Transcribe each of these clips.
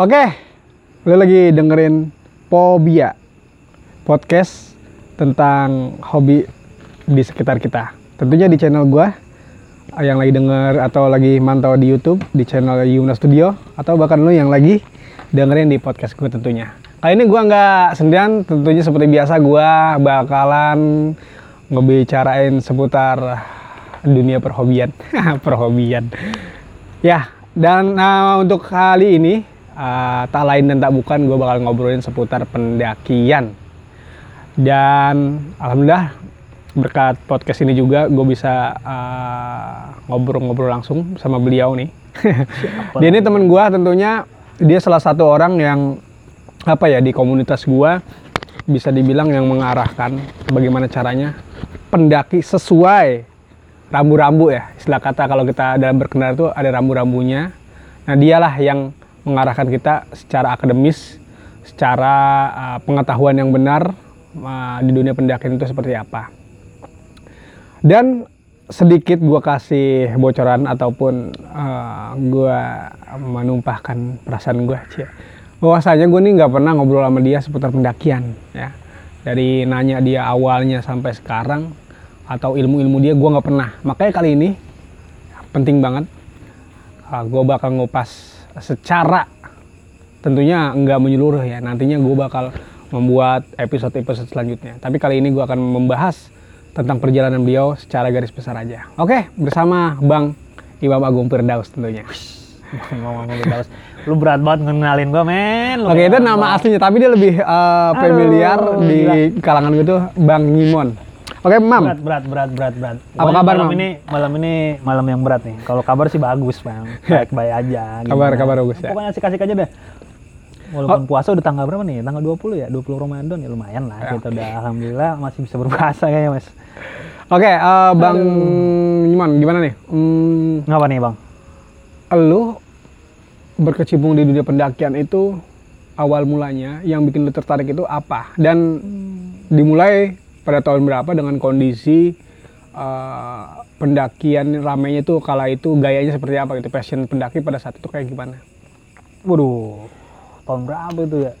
Oke, lu lagi dengerin Pobia podcast tentang hobi di sekitar kita. Tentunya di channel gua yang lagi denger atau lagi mantau di YouTube di channel Yumna Studio atau bahkan lu yang lagi dengerin di podcast gue tentunya. Kali ini gua nggak sendirian, tentunya seperti biasa gua bakalan ngebicarain seputar dunia perhobian. perhobian. Ya, dan nah, untuk kali ini uh, tak lain dan tak bukan gue bakal ngobrolin seputar pendakian. Dan alhamdulillah berkat podcast ini juga gue bisa uh, ngobrol-ngobrol langsung sama beliau nih. dia ini temen gue tentunya dia salah satu orang yang apa ya di komunitas gue bisa dibilang yang mengarahkan bagaimana caranya pendaki sesuai rambu-rambu ya istilah kata kalau kita dalam berkendara itu ada rambu-rambunya nah dialah yang mengarahkan kita secara akademis secara uh, pengetahuan yang benar uh, di dunia pendakian itu seperti apa. Dan sedikit gue kasih bocoran ataupun uh, gue menumpahkan perasaan gue cia bahwasanya gue nih nggak pernah ngobrol sama dia seputar pendakian ya. Dari nanya dia awalnya sampai sekarang atau ilmu-ilmu dia gue nggak pernah. Makanya kali ini penting banget uh, gue bakal ngupas secara tentunya nggak menyeluruh ya. Nantinya gue bakal membuat episode-episode selanjutnya. Tapi kali ini gue akan membahas tentang perjalanan beliau secara garis besar aja. Oke bersama Bang Imam Agung Firdaus tentunya. Agung Firdaus. Lu berat banget ngenalin gue men. Oke itu nama aslinya tapi dia lebih uh, familiar Aduh, di gila. kalangan gue tuh Bang Nyimon Oke, Mam. Berat, berat, berat, berat, berat. Apa kabar, malam Mam? ini malam ini malam yang berat nih. Kalau kabar sih bagus, Bang. Baik-baik aja. Kabar, kabar bagus ya. Pokoknya asik-asik aja deh. Walaupun oh. puasa udah tanggal berapa nih? Tanggal 20 ya? 20 Ramadan ya lumayan lah. Ya. Kita udah alhamdulillah masih bisa berpuasa kayaknya, Mas. Oke, okay, uh, eh, Bang Nyuman, gimana nih? Hmm, Ngapa nih, Bang? Lu berkecimpung di dunia pendakian itu awal mulanya yang bikin lu tertarik itu apa? Dan hmm. dimulai pada tahun berapa dengan kondisi uh, pendakian ramainya itu kala itu gayanya seperti apa gitu passion pendaki pada saat itu kayak gimana? Waduh, tahun berapa itu ya?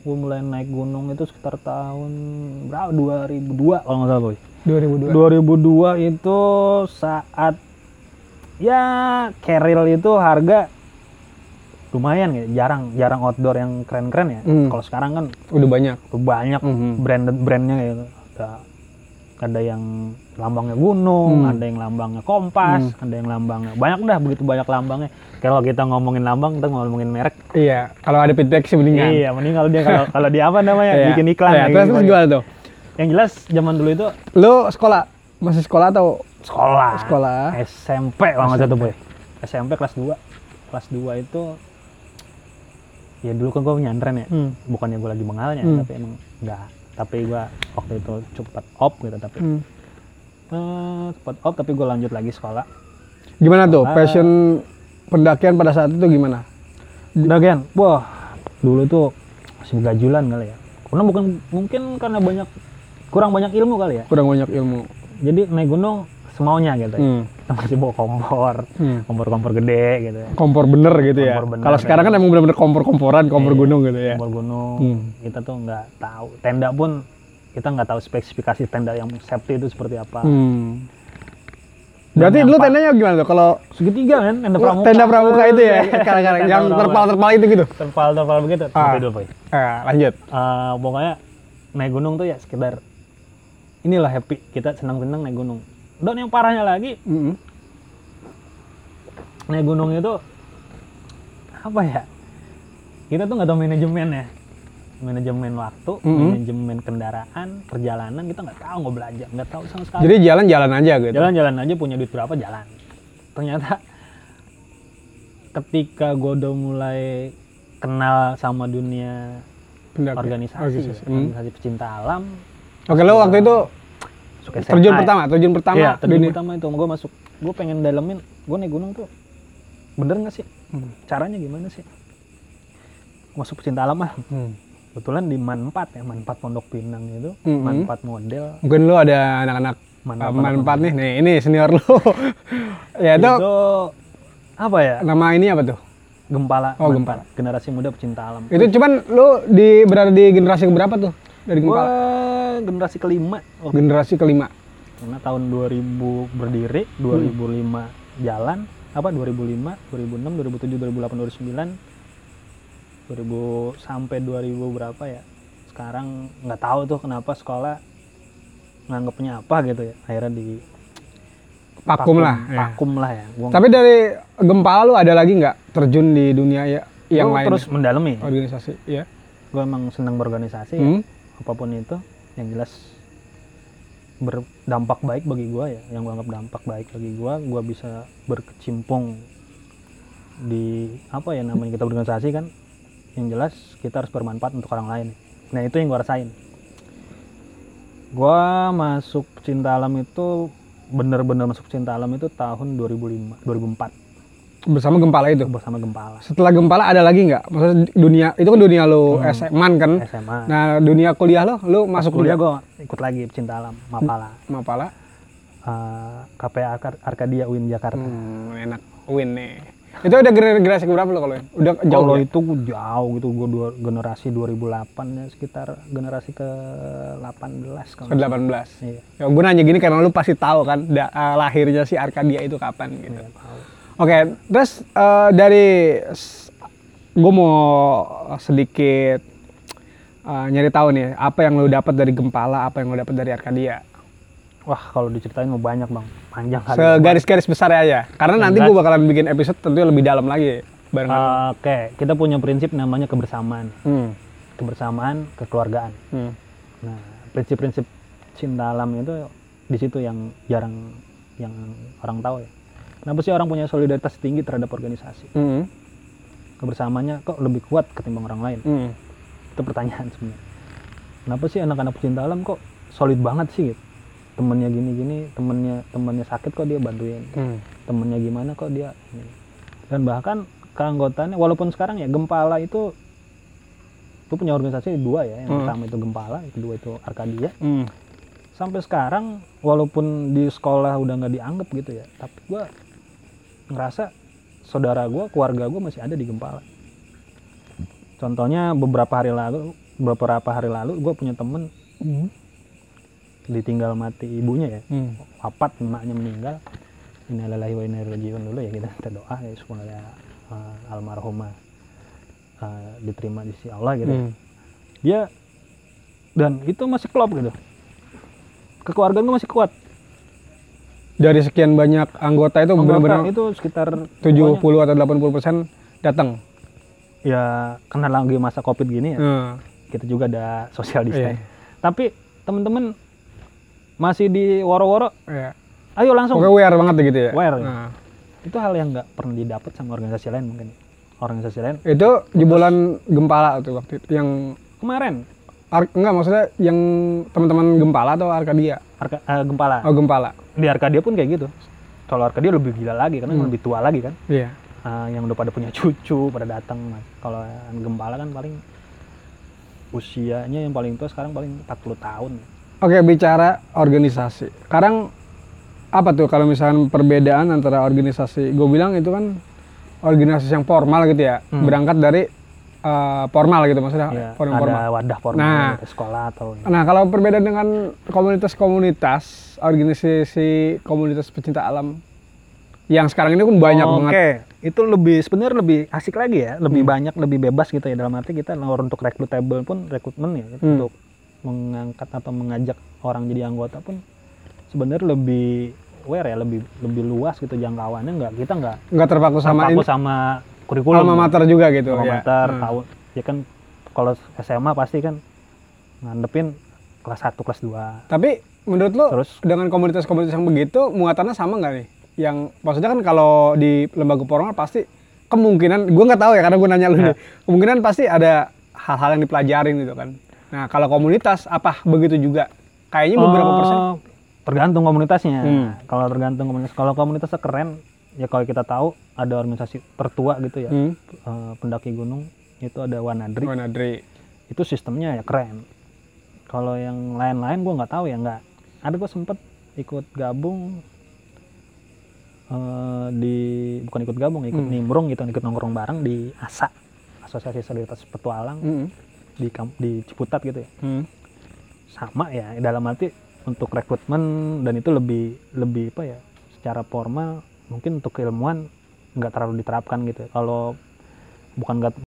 Gue mulai naik gunung itu sekitar tahun berapa? 2002 kalau nggak salah boy. 2002. 2002 itu saat ya keril itu harga lumayan ya jarang jarang outdoor yang keren-keren ya. Mm. Kalau sekarang kan udah banyak, udah banyak mm -hmm. branded brandnya gitu ada ada yang lambangnya gunung, hmm. ada yang lambangnya kompas, hmm. ada yang lambangnya banyak dah begitu banyak lambangnya. Kalau kita ngomongin lambang, kita ngomongin merek. Iya, kalau ada feedback sih mendingan. Iya, mending kalau dia kalau kalau dia apa namanya iya. bikin iklan. Iya, terus terus gimana tuh? Yang jelas zaman dulu itu. Lu sekolah masih sekolah atau sekolah? Sekolah. SMP kalau nggak satu boy. SMP kelas 2 kelas 2 itu ya dulu kan gue nyantren ya hmm. bukannya gue lagi mengalnya hmm. tapi emang enggak tapi gue waktu itu cepat op gitu tapi hmm. uh, cepat op tapi gue lanjut lagi sekolah. Gimana sekolah. tuh passion pendakian pada saat itu gimana? Pendakian? Wah dulu tuh masih gajulan kali ya. Karena bukan mungkin karena banyak kurang banyak ilmu kali ya. Kurang banyak ilmu. Jadi naik gunung semaunya gitu ya. Hmm. Kita masih bawa kompor, hmm. kompor-kompor gede gitu ya. Kompor bener gitu ya. Kalau sekarang kan emang bener-bener kompor-komporan, kompor iya, gunung gitu ya. Kompor gunung. Hmm. Kita tuh nggak tahu. Tenda pun kita nggak tahu spesifikasi tenda yang safety itu seperti apa. Hmm. Berarti dulu tendanya gimana tuh? Kalau segitiga kan tenda pramuka. Tenda pramuka itu ya, kadang-kadang yang terpal-terpal itu gitu. Terpal-terpal begitu. Ah. Dulu, ah, lanjut. Uh, pokoknya naik gunung tuh ya sekedar inilah happy kita senang-senang naik gunung dan yang parahnya lagi mm -hmm. naik gunung itu apa ya kita tuh nggak tahu manajemen ya manajemen waktu mm -hmm. manajemen kendaraan perjalanan kita nggak tahu nggak belajar nggak tahu sama sekali jadi jalan-jalan aja gitu jalan-jalan aja punya duit berapa jalan ternyata ketika gue udah mulai kenal sama dunia Pendaki. organisasi organisasi, organisasi pecinta alam oke lo waktu itu masuk SMA. Terjun pertama, terjun pertama. Iya, terjun pertama itu gue masuk. Gue pengen dalemin, gue naik gunung tuh bener nggak sih? Hmm. Caranya gimana sih? Masuk pecinta alam ah. Hmm. Kebetulan di Man 4 ya, Man 4 Pondok Pinang itu, hmm. Man 4 model. Mungkin lu ada anak-anak Man, uh, Man 4 nih, nih ini senior lu. ya itu, itu apa ya? Nama ini apa tuh? Gempala. Oh, mantan. Gempala. Generasi muda pecinta alam. Itu cuman lu di berada di generasi berapa tuh dari Gua Gempala? generasi kelima. Oh, Generasi kelima. karena tahun 2000 berdiri, 2005 jalan, apa 2005, 2006, 2007, 2008, 2009, 2000 sampai 2000 berapa ya? Sekarang nggak tahu tuh kenapa sekolah nganggapnya apa gitu ya. Akhirnya di Pakum, lah. ya. Pakum lah ya. Gua Tapi dari Gempala lu ada lagi nggak terjun di dunia ya, yang gua lain? terus mendalami. organisasi, ya. Gue emang senang berorganisasi ya. Apa pun itu yang jelas berdampak baik bagi gua ya. Yang gue anggap dampak baik bagi gua gua bisa berkecimpung di apa ya namanya kita berorganisasi kan. Yang jelas kita harus bermanfaat untuk orang lain. Nah itu yang gua rasain. Gua masuk cinta alam itu bener-bener masuk cinta alam itu tahun 2005 2004 Bersama Gempala itu. bersama Gempala Setelah Gempala ada lagi nggak? Maksudnya dunia itu kan dunia lu SMA kan? SMA Nah dunia kuliah lo, lu masuk kuliah kuliah gua ikut lagi cinta alam Mapala Mapala? Eh, KPA Ar- Arkadia UIN Jakarta Hmm, enak. Win nih. Itu udah generasi berapa lo kalau? Udah jauh Kalau ya? itu jauh gitu, gue dua, generasi 2008 ya sekitar generasi ke 18 kalau Ke 18. Iya, Ya, gue nanya gini karena lu pasti tahu kan da- eh, lahirnya si Arkadia itu kapan gitu. iya, tahu. Oke, terus eh, dari gue mau sedikit eh, nyari tahu nih apa yang lu dapat dari Gempala, apa yang lu dapat dari Arkadia. Wah kalau diceritain mau banyak bang, panjang kali. Segaris-garis besar aja. Karena nanti gue bakalan bikin episode tentunya lebih dalam lagi. Eh, Oke, kita punya prinsip namanya kebersamaan, Hmm. kebersamaan, kekeluargaan. Hmm. Nah, prinsip-prinsip cinta alam itu di situ yang jarang yang orang tahu ya. Kenapa sih orang punya solidaritas tinggi terhadap organisasi? Hmm. Kebersamaannya kok lebih kuat ketimbang orang lain? Hmm. itu pertanyaan sebenarnya kenapa sih anak-anak pecinta alam kok solid banget sih gitu temennya gini-gini temennya temennya sakit kok dia bantuin Hmm. temennya gimana kok dia ini. dan bahkan keanggotaannya walaupun sekarang ya Gempala itu itu punya organisasi dua ya yang Hmm. pertama itu Gempala yang kedua itu Arkadia Hmm. sampai sekarang walaupun di sekolah udah nggak dianggap gitu ya tapi gua ngerasa saudara gua keluarga gua masih ada di Gempala. Contohnya beberapa hari lalu beberapa hari lalu gua punya temen Hmm. ditinggal mati ibunya ya. Hmm. wafat emaknya meninggal. Innalillahi wa inna ilaihi dulu ya kita kita doa ya supaya uh, almarhumah uh, diterima di sisi Allah gitu. Hmm. dia dan itu masih klop gitu. Kekeluargaan gue masih kuat Dari sekian banyak anggota itu benar-benar itu sekitar 70 pokoknya, atau 80 persen datang. ya karena lagi masa covid gini ya Hmm. kita juga ada social Iya. distance tapi temen-temen masih di woro-woro Iya. ayo langsung Pokoknya aware banget gitu ya. Aware. Nah, itu hal yang nggak pernah didapat sama organisasi lain mungkin organisasi lain itu jebolan Gempala tuh waktu itu yang kemarin Ar- enggak maksudnya yang teman-teman Gempala atau Arkadia? Arka, eh, Gempala Oh Gempala. di Arkadia pun kayak gitu kalau Arkadia lebih gila lagi karena Hmm. lebih tua lagi kan Iya. Ah, yang udah pada punya cucu pada datang kalau yang Gempala kan paling usianya yang paling tua sekarang paling 40 tahun Oke bicara organisasi. Sekarang apa tuh kalau misalnya perbedaan antara organisasi? Gue bilang itu kan organisasi yang formal gitu ya, Hmm. berangkat dari eh, formal gitu maksudnya ya, formal ada formal. wadah formal Nah. gitu, sekolah atau Nah kalau perbedaan dengan komunitas-komunitas, organisasi komunitas pecinta alam yang sekarang ini pun banyak Oke, banget. itu lebih sebenarnya lebih asik lagi ya, lebih Hmm. banyak, lebih bebas gitu ya dalam arti kita untuk recruitable pun rekrutmen ya Hmm. untuk mengangkat atau mengajak orang jadi anggota pun sebenarnya lebih aware ya, lebih lebih luas gitu jangkauannya nggak kita nggak Nggak terpaku sama terpaku sama kurikulum. alma mater juga gitu alma ya. mater, Hmm. tahu ya kan kalau SMA pasti kan ngadepin kelas 1, kelas 2. Tapi menurut lo Terus dengan komunitas-komunitas yang begitu muatannya sama nggak nih? Yang maksudnya kan kalau di lembaga formal pasti kemungkinan gue nggak tahu ya karena gue nanya lu Ya. nih kemungkinan pasti ada hal-hal yang dipelajarin gitu kan. Nah kalau komunitas apa begitu juga? Kayaknya beberapa persen. Oh, tergantung komunitasnya. Hmm. Kalau tergantung komunitas, kalau komunitasnya keren, ya kalau kita tahu ada organisasi tertua gitu ya, Hmm. eh, pendaki gunung itu ada Wanadri, Wanadri. itu sistemnya ya keren. Kalau yang lain-lain gue nggak tahu ya nggak. Ada gue sempet ikut gabung eh, di bukan ikut gabung ikut Hmm. nimbrung gitu ikut nongkrong bareng di ASA Asosiasi Solidaritas Petualang Mm. di di Ciputat gitu ya Mm. sama ya dalam arti untuk rekrutmen dan itu lebih lebih apa ya secara formal mungkin untuk keilmuan nggak terlalu diterapkan gitu kalau bukan nggak